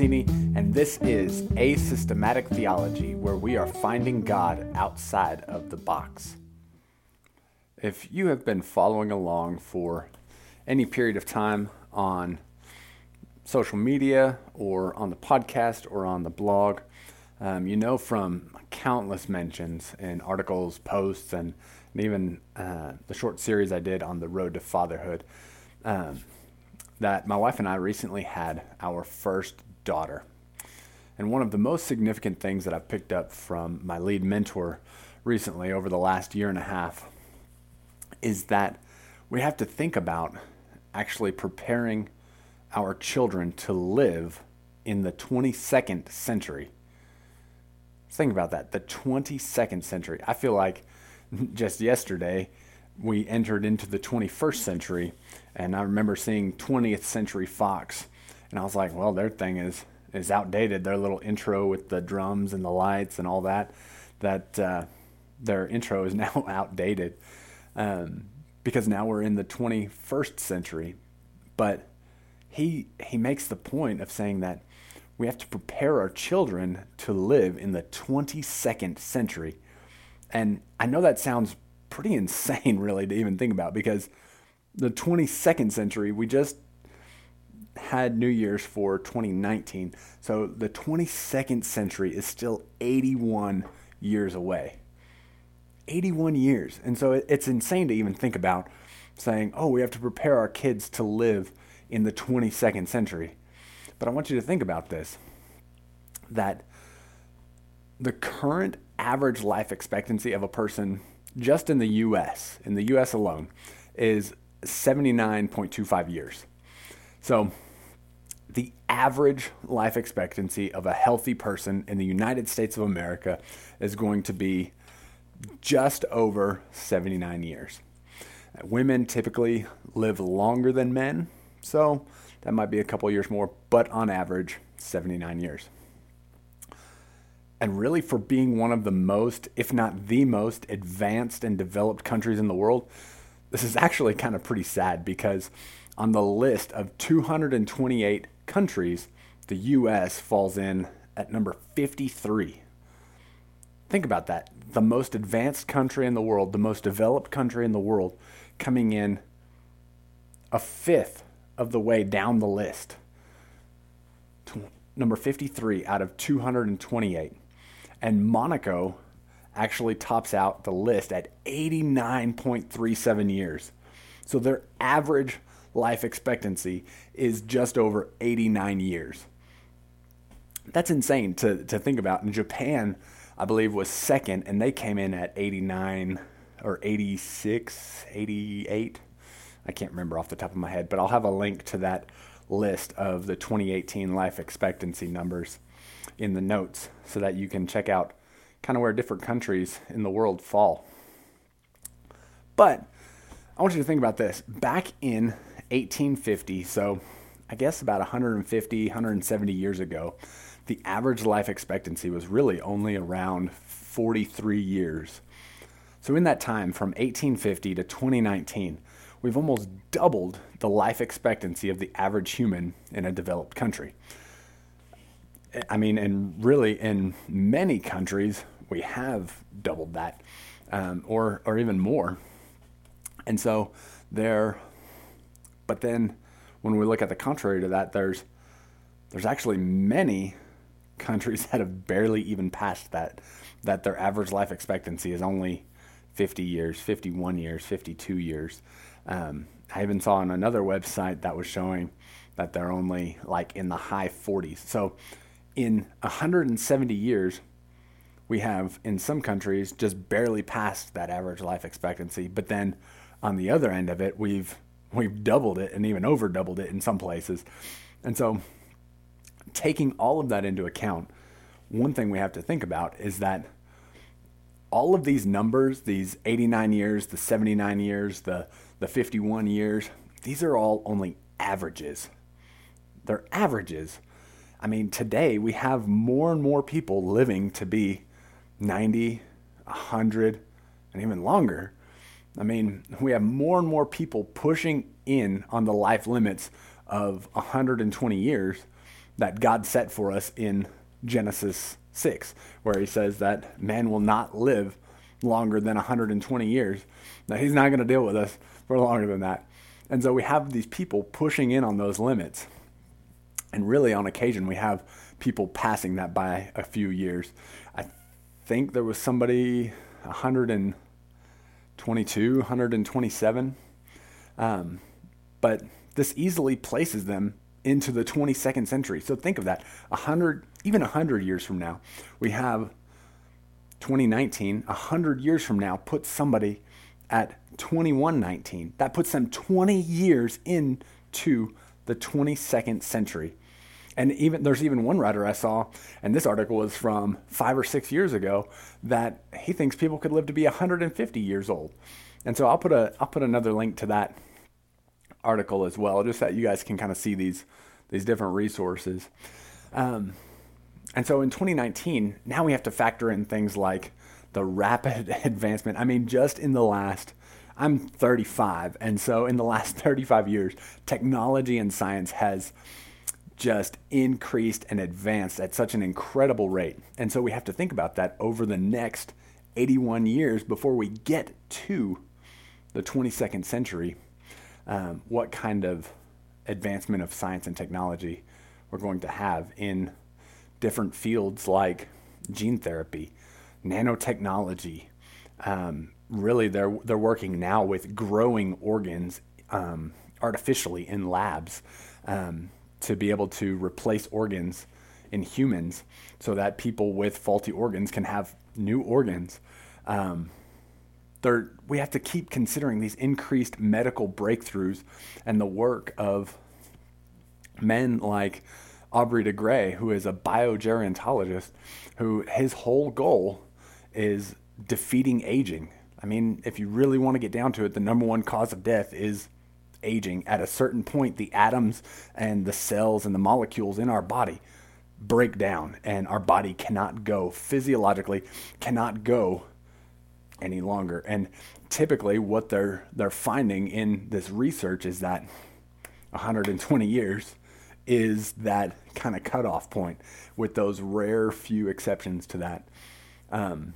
Orsini, and this is A Systematic Theology, where we are finding God outside of the box. If you have been following along for any period of time on social media or on the podcast or on the blog, um, you know from countless mentions in articles, posts, and, and even uh, the short series I did on the road to fatherhood. Um, that my wife and I recently had our first daughter. And one of the most significant things that I've picked up from my lead mentor recently over the last year and a half is that we have to think about actually preparing our children to live in the 22nd century. think about that the 22nd century. I feel like just yesterday we entered into the 21st century and I remember seeing 20th Century Fox, and I was like, well, their thing is is outdated. Their little intro with the drums and the lights and all that, that uh, their intro is now outdated um, because now we're in the 21st century. But he he makes the point of saying that we have to prepare our children to live in the 22nd century. And I know that sounds pretty insane, really, to even think about because the 22nd century, we just had New Year's for 2019. So the 22nd century is still 81 years away. 81 years. And so it's insane to even think about saying, oh, we have to prepare our kids to live in the 22nd century. But I want you to think about this that the current average life expectancy of a person just in the US, in the US alone, is 79.25 years. So, the average life expectancy of a healthy person in the United States of America is going to be just over 79 years. Women typically live longer than men, so that might be a couple years more, but on average, 79 years. And really, for being one of the most, if not the most, advanced and developed countries in the world, this is actually kind of pretty sad because on the list of 228 countries, the US falls in at number 53. Think about that. The most advanced country in the world, the most developed country in the world, coming in a fifth of the way down the list. Number 53 out of 228. And Monaco actually tops out the list at 89.37 years. So their average life expectancy is just over 89 years. That's insane to, to think about. And Japan, I believe, was second, and they came in at 89 or 86, 88. I can't remember off the top of my head, but I'll have a link to that list of the 2018 life expectancy numbers in the notes so that you can check out kind of where different countries in the world fall. But I want you to think about this. Back in 1850, so I guess about 150, 170 years ago, the average life expectancy was really only around 43 years. So, in that time, from 1850 to 2019, we've almost doubled the life expectancy of the average human in a developed country. I mean, and really in many countries, we have doubled that um, or, or even more. And so there, but then when we look at the contrary to that, there's, there's actually many countries that have barely even passed that, that their average life expectancy is only 50 years, 51 years, 52 years. Um, I even saw on another website that was showing that they're only like in the high 40s. So in 170 years, we have in some countries just barely passed that average life expectancy. But then on the other end of it, we've we've doubled it and even over doubled it in some places. And so taking all of that into account, one thing we have to think about is that all of these numbers, these 89 years, the 79 years, the the 51 years, these are all only averages. They're averages I mean, today we have more and more people living to be 90, 100, and even longer. I mean, we have more and more people pushing in on the life limits of 120 years that God set for us in Genesis 6, where he says that man will not live longer than 120 years. Now, he's not going to deal with us for longer than that. And so we have these people pushing in on those limits. And really, on occasion, we have people passing that by a few years. I think there was somebody 122, 127. Um, but this easily places them into the 22nd century. So think of that. 100, even 100 years from now, we have 2019, 100 years from now, puts somebody at 2119. That puts them 20 years into the 22nd century. And even there's even one writer I saw, and this article was from five or six years ago, that he thinks people could live to be 150 years old. And so I'll put a I'll put another link to that article as well, just that you guys can kind of see these these different resources. Um, and so in 2019, now we have to factor in things like the rapid advancement. I mean, just in the last, I'm 35, and so in the last 35 years, technology and science has just increased and advanced at such an incredible rate. And so we have to think about that over the next 81 years before we get to the 22nd century. Um, what kind of advancement of science and technology we're going to have in different fields like gene therapy, nanotechnology. Um, really, they're they're working now with growing organs um, artificially in labs um, to be able to replace organs in humans, so that people with faulty organs can have new organs. Um, we have to keep considering these increased medical breakthroughs and the work of men like Aubrey de Grey, who is a biogerontologist, who his whole goal is defeating aging. I mean, if you really want to get down to it, the number one cause of death is aging. At a certain point, the atoms and the cells and the molecules in our body break down, and our body cannot go physiologically, cannot go any longer. And typically, what they're they're finding in this research is that 120 years is that kind of cutoff point with those rare few exceptions to that. Um,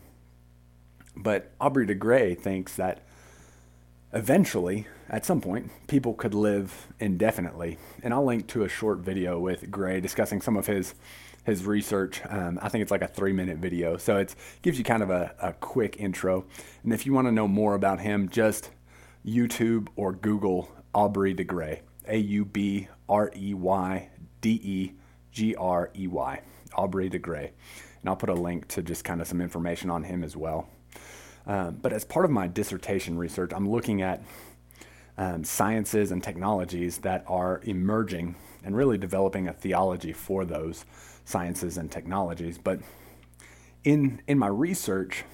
but Aubrey de Grey thinks that eventually, at some point, people could live indefinitely. And I'll link to a short video with Grey discussing some of his his research. Um, I think it's like a three minute video, so it gives you kind of a, a quick intro. And if you want to know more about him, just YouTube or Google Aubrey de Grey. A U B R E Y D E G R E Y, Aubrey de Grey. And I'll put a link to just kind of some information on him as well. Um, but as part of my dissertation research, I'm looking at um, sciences and technologies that are emerging and really developing a theology for those sciences and technologies. But in, in my research,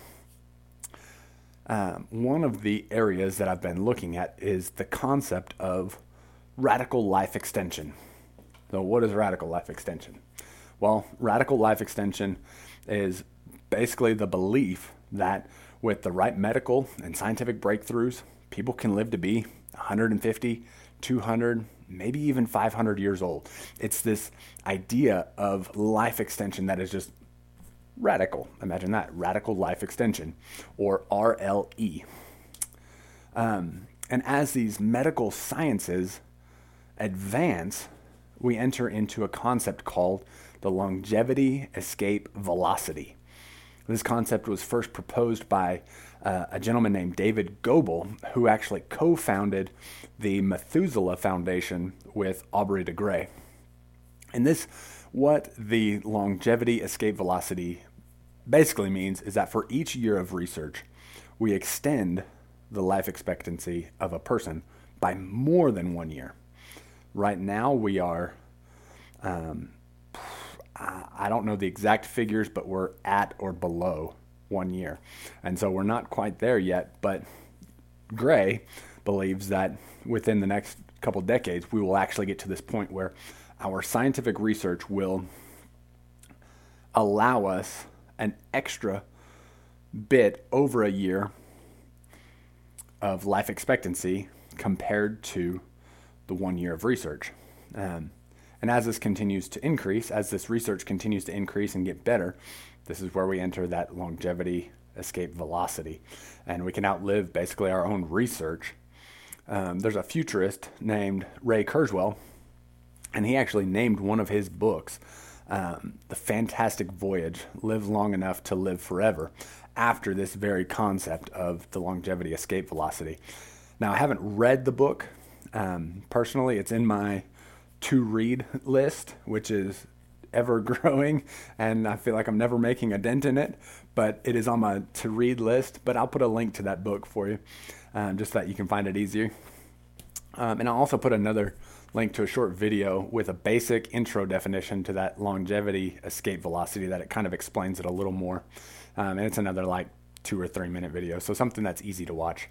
um, one of the areas that I've been looking at is the concept of radical life extension. So, what is radical life extension? Well, radical life extension is basically the belief that with the right medical and scientific breakthroughs, people can live to be 150, 200, maybe even 500 years old. It's this idea of life extension that is just radical. Imagine that radical life extension, or RLE. Um, and as these medical sciences advance, we enter into a concept called the longevity escape velocity. This concept was first proposed by uh, a gentleman named David Gobel, who actually co founded the Methuselah Foundation with Aubrey de Grey. And this, what the longevity escape velocity basically means is that for each year of research, we extend the life expectancy of a person by more than one year. Right now, we are, um, I don't know the exact figures, but we're at or below one year. And so we're not quite there yet, but Grey believes that within the next couple decades, we will actually get to this point where our scientific research will allow us an extra bit over a year of life expectancy compared to the one year of research. Um, And as this continues to increase, as this research continues to increase and get better, this is where we enter that longevity escape velocity. And we can outlive basically our own research. Um, there's a futurist named Ray Kurzweil, and he actually named one of his books um, The Fantastic Voyage Live Long Enough to Live Forever after this very concept of the longevity escape velocity. Now, I haven't read the book um, personally, it's in my to read list, which is ever growing, and I feel like I'm never making a dent in it, but it is on my to read list. But I'll put a link to that book for you, um, just so that you can find it easier. Um, and I'll also put another link to a short video with a basic intro definition to that longevity escape velocity that it kind of explains it a little more. Um, and it's another like two or three minute video, so something that's easy to watch.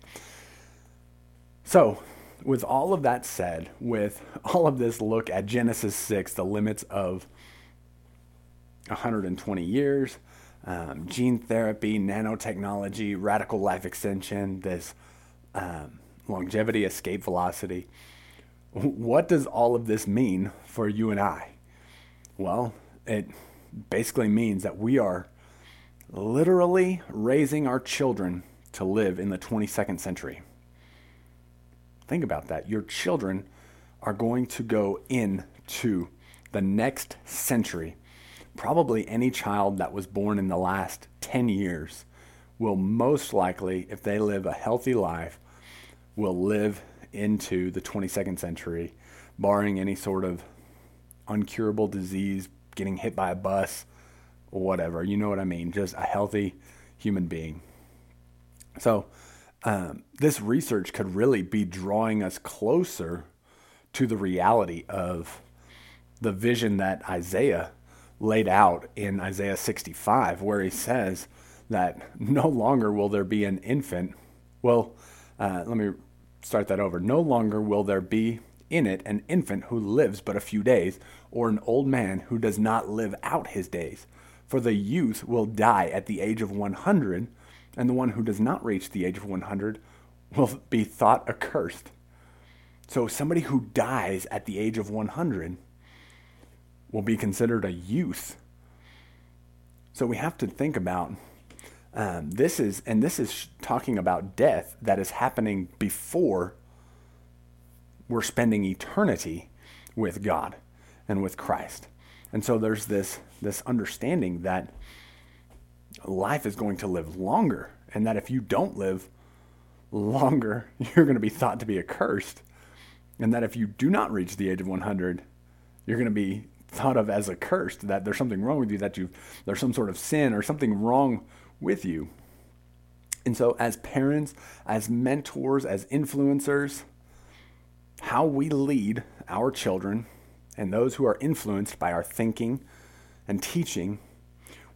So, with all of that said, with all of this look at Genesis 6, the limits of 120 years, um, gene therapy, nanotechnology, radical life extension, this um, longevity, escape velocity. What does all of this mean for you and I? Well, it basically means that we are literally raising our children to live in the 22nd century. Think about that. Your children are going to go into the next century. Probably any child that was born in the last 10 years will most likely, if they live a healthy life, will live into the 22nd century, barring any sort of uncurable disease, getting hit by a bus, whatever. You know what I mean? Just a healthy human being. So, um, this research could really be drawing us closer to the reality of the vision that Isaiah laid out in Isaiah 65, where he says that no longer will there be an infant. Well, uh, let me start that over. No longer will there be in it an infant who lives but a few days, or an old man who does not live out his days. For the youth will die at the age of 100 and the one who does not reach the age of 100 will be thought accursed. So somebody who dies at the age of 100 will be considered a youth. So we have to think about um, this is, and this is talking about death that is happening before we're spending eternity with God and with Christ. And so there's this this understanding that life is going to live longer, and that if you don't live longer, you're going to be thought to be accursed, and that if you do not reach the age of 100, you're going to be thought of as accursed, that there's something wrong with you, that you there's some sort of sin or something wrong with you. And so, as parents, as mentors, as influencers, how we lead our children and those who are influenced by our thinking and teaching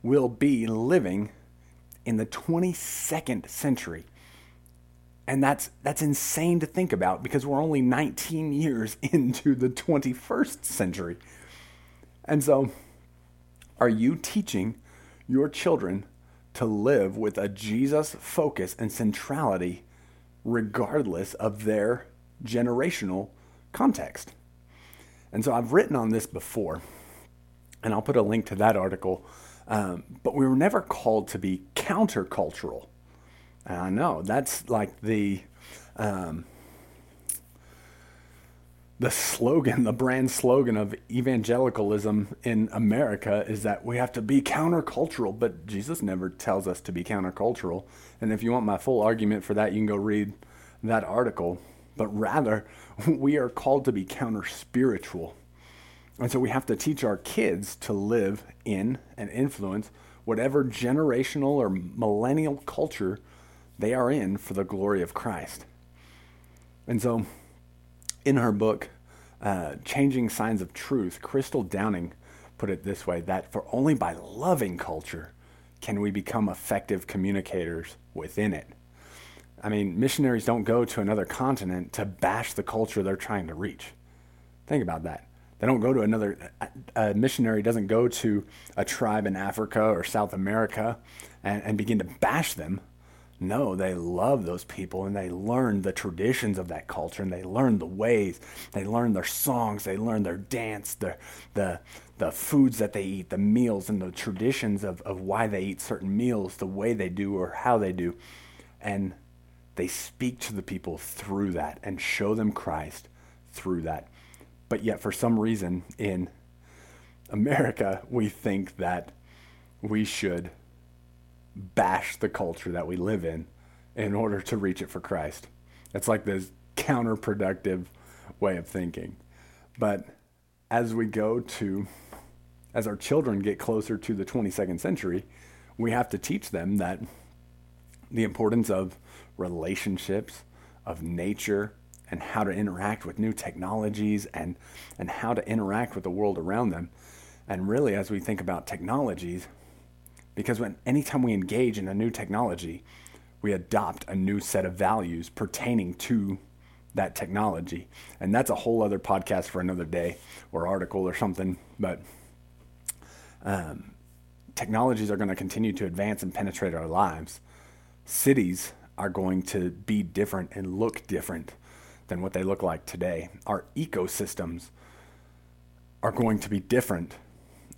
will be living in the 22nd century. And that's that's insane to think about because we're only 19 years into the 21st century. And so are you teaching your children to live with a Jesus focus and centrality regardless of their generational context? And so I've written on this before, and I'll put a link to that article um, but we were never called to be countercultural. I know that's like the um, the slogan, the brand slogan of evangelicalism in America is that we have to be countercultural, but Jesus never tells us to be countercultural. And if you want my full argument for that, you can go read that article. But rather, we are called to be counter spiritual. And so we have to teach our kids to live in and influence whatever generational or millennial culture they are in for the glory of Christ. And so in her book, uh, Changing Signs of Truth, Crystal Downing put it this way that for only by loving culture can we become effective communicators within it. I mean, missionaries don't go to another continent to bash the culture they're trying to reach. Think about that. They don't go to another, a missionary doesn't go to a tribe in Africa or South America and, and begin to bash them. No, they love those people and they learn the traditions of that culture and they learn the ways. They learn their songs, they learn their dance, the the the foods that they eat, the meals and the traditions of, of why they eat certain meals, the way they do or how they do. And they speak to the people through that and show them Christ through that. But yet, for some reason, in America, we think that we should bash the culture that we live in in order to reach it for Christ. It's like this counterproductive way of thinking. But as we go to, as our children get closer to the 22nd century, we have to teach them that the importance of relationships, of nature, and how to interact with new technologies and, and how to interact with the world around them. And really, as we think about technologies, because when anytime we engage in a new technology, we adopt a new set of values pertaining to that technology. And that's a whole other podcast for another day or article or something. But um, technologies are going to continue to advance and penetrate our lives. Cities are going to be different and look different than what they look like today. Our ecosystems are going to be different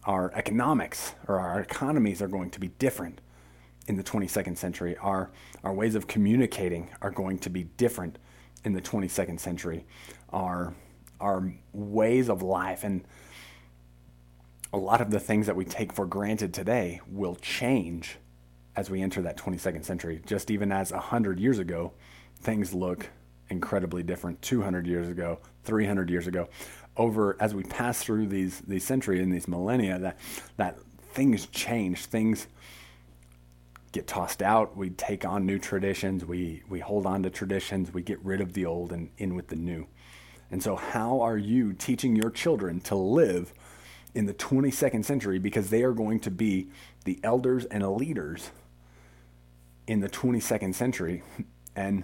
our economics or our economies are going to be different in the 22nd century. Our, our ways of communicating are going to be different in the 22nd century. Our, our ways of life and a lot of the things that we take for granted today will change as we enter that 22nd century. Just even as 100 years ago, things look incredibly different 200 years ago, 300 years ago over as we pass through these these centuries and these millennia that that things change things get tossed out we take on new traditions we we hold on to traditions we get rid of the old and in with the new. And so how are you teaching your children to live in the 22nd century? Because they are going to be the elders and leaders in the 22nd century and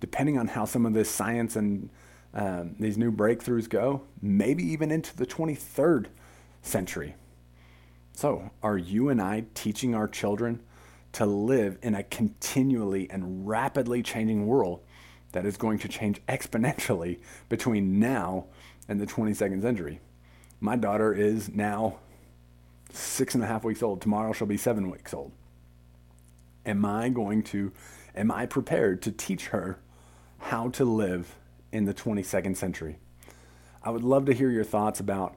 depending on how some of this science and um, these new breakthroughs go, maybe even into the 23rd century. So, are you and I teaching our children to live in a continually and rapidly changing world that is going to change exponentially between now and the 22nd century? My daughter is now six and a half weeks old. Tomorrow she'll be seven weeks old. Am I going to, am I prepared to teach her how to live in the 22nd century. I would love to hear your thoughts about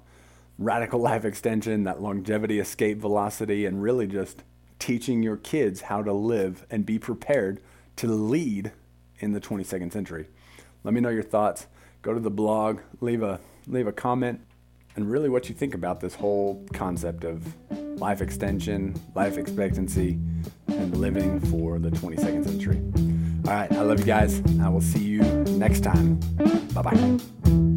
radical life extension, that longevity, escape velocity, and really just teaching your kids how to live and be prepared to lead in the 22nd century. Let me know your thoughts. Go to the blog, leave a leave a comment, and really what you think about this whole concept of life extension, life expectancy, and living for the 22nd century. All right. I love you guys. I will see you next time. Bye bye.